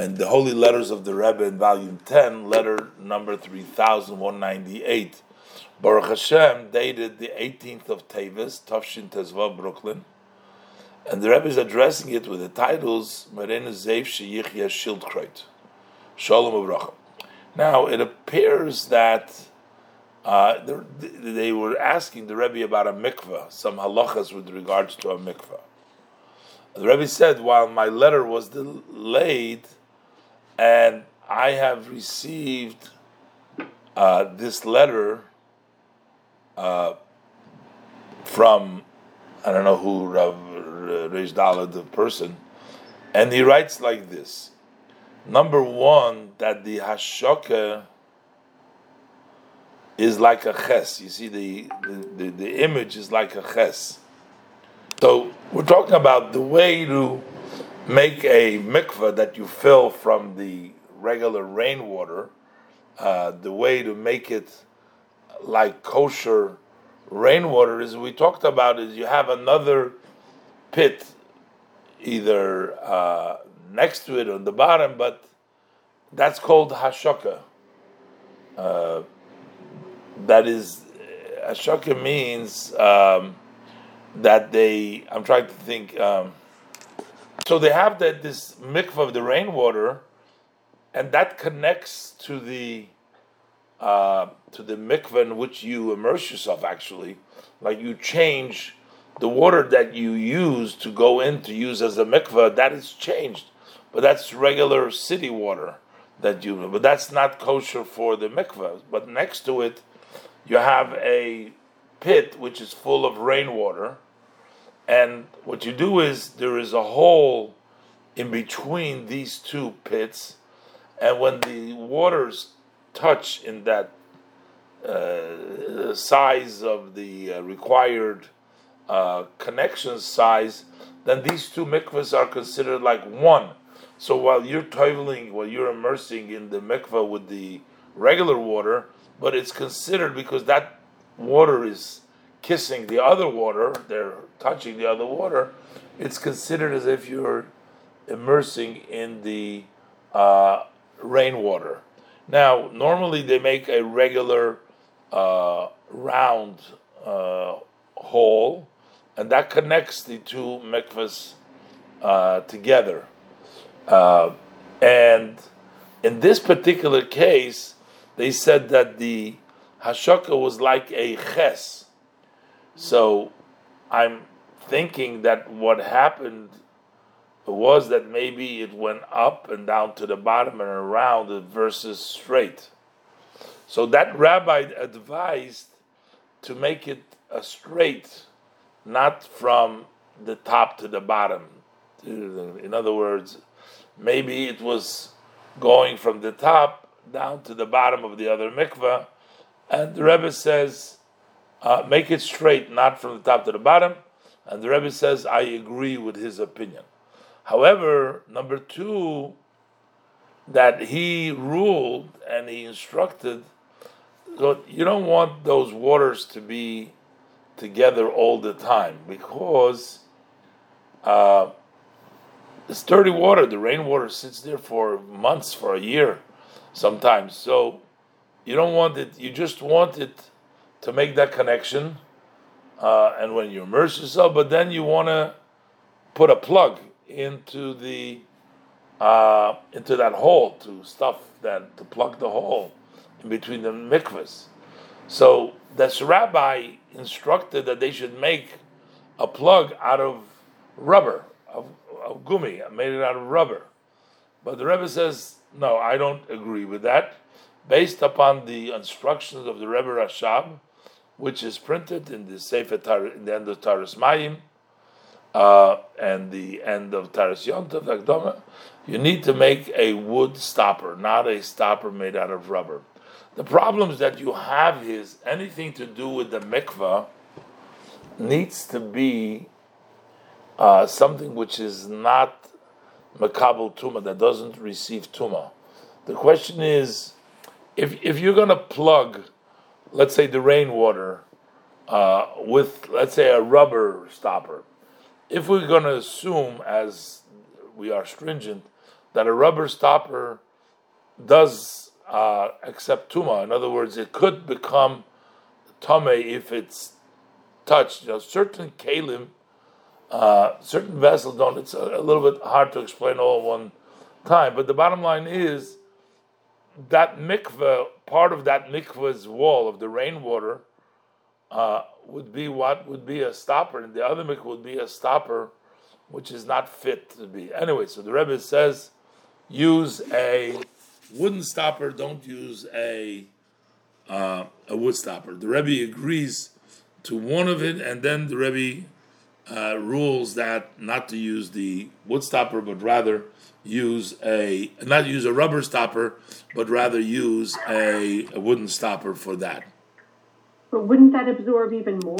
in the Holy Letters of the Rebbe in Volume 10, letter number 3198. Baruch Hashem, dated the 18th of Tavis, Tafshin Tezvav, Brooklyn. And the Rebbe is addressing it with the titles Merenu Zeif Sheyichya Schildkreut. Shalom Avraham. Now, it appears that uh, they were asking the Rebbe about a mikveh, some halachas with regards to a mikveh. The Rebbe said, while my letter was delayed, and I have received uh, this letter uh, from I don't know who Rav Reish the person, and he writes like this: Number one, that the hashoka is like a ches. You see, the, the, the, the image is like a ches. So we're talking about the way to make a mikveh that you fill from the regular rainwater. Uh, the way to make it like kosher rainwater is we talked about is you have another pit either uh, next to it on the bottom, but that's called hashoka. Uh, that is, hashoka means um, that they. I'm trying to think. Um, so they have that this mikvah of the rainwater, and that connects to the uh, to the mikvah in which you immerse yourself. Actually, like you change the water that you use to go in to use as a mikvah. That is changed, but that's regular city water that you. But that's not kosher for the mikvah. But next to it, you have a pit which is full of rainwater and what you do is there is a hole in between these two pits, and when the waters touch in that uh, size of the uh, required uh, connection size, then these two mikvahs are considered like one. So while you're toiling, while you're immersing in the mikvah with the regular water, but it's considered because that water is kissing the other water, they're touching the other water, it's considered as if you're immersing in the uh, rainwater. Now, normally they make a regular uh, round uh, hole, and that connects the two mikvahs uh, together. Uh, and in this particular case, they said that the hashaka was like a ches so I'm thinking that what happened was that maybe it went up and down to the bottom and around versus straight. So that rabbi advised to make it a straight, not from the top to the bottom. In other words, maybe it was going from the top down to the bottom of the other mikveh, and the Rebbe says uh, make it straight, not from the top to the bottom. And the Rebbe says, I agree with his opinion. However, number two, that he ruled and he instructed, you don't want those waters to be together all the time because uh, it's dirty water. The rainwater sits there for months, for a year, sometimes. So you don't want it. You just want it to make that connection, uh, and when you immerse yourself, but then you want to put a plug into the uh, into that hole to stuff that to plug the hole in between the mikvahs. So this rabbi instructed that they should make a plug out of rubber, of, of gumi, made it out of rubber. But the Rebbe says, no, I don't agree with that. Based upon the instructions of the Rebbe Rashab, which is printed in the Sefer Tar, in the end of Taras Mayim uh, and the end of Taras Yontav Akdoma, you need to make a wood stopper, not a stopper made out of rubber. The problems that you have is anything to do with the mikvah needs to be uh, something which is not makabel tuma, that doesn't receive tuma. The question is, if if you're going to plug let's say the rainwater uh, with let's say a rubber stopper. If we're going to assume, as we are stringent, that a rubber stopper does uh, accept tuma. In other words, it could become tame if it's touched. You know, certain kalim, uh, certain vessels don't. It's a, a, little bit hard to explain all at one time. But the bottom line is that mikveh, part of that mikveh's wall of the rainwater, uh, would be what would be a stopper, and the other mikveh would be a stopper, which is not fit to be. Anyway, so the Rebbe says, use a wooden stopper. Don't use a uh, a wood stopper. The Rebbe agrees to one of it, and then the Rebbe uh, rules that not to use the wood stopper, but rather use a not use a rubber stopper, but rather use a, a wooden stopper for that. But wouldn't that absorb even more?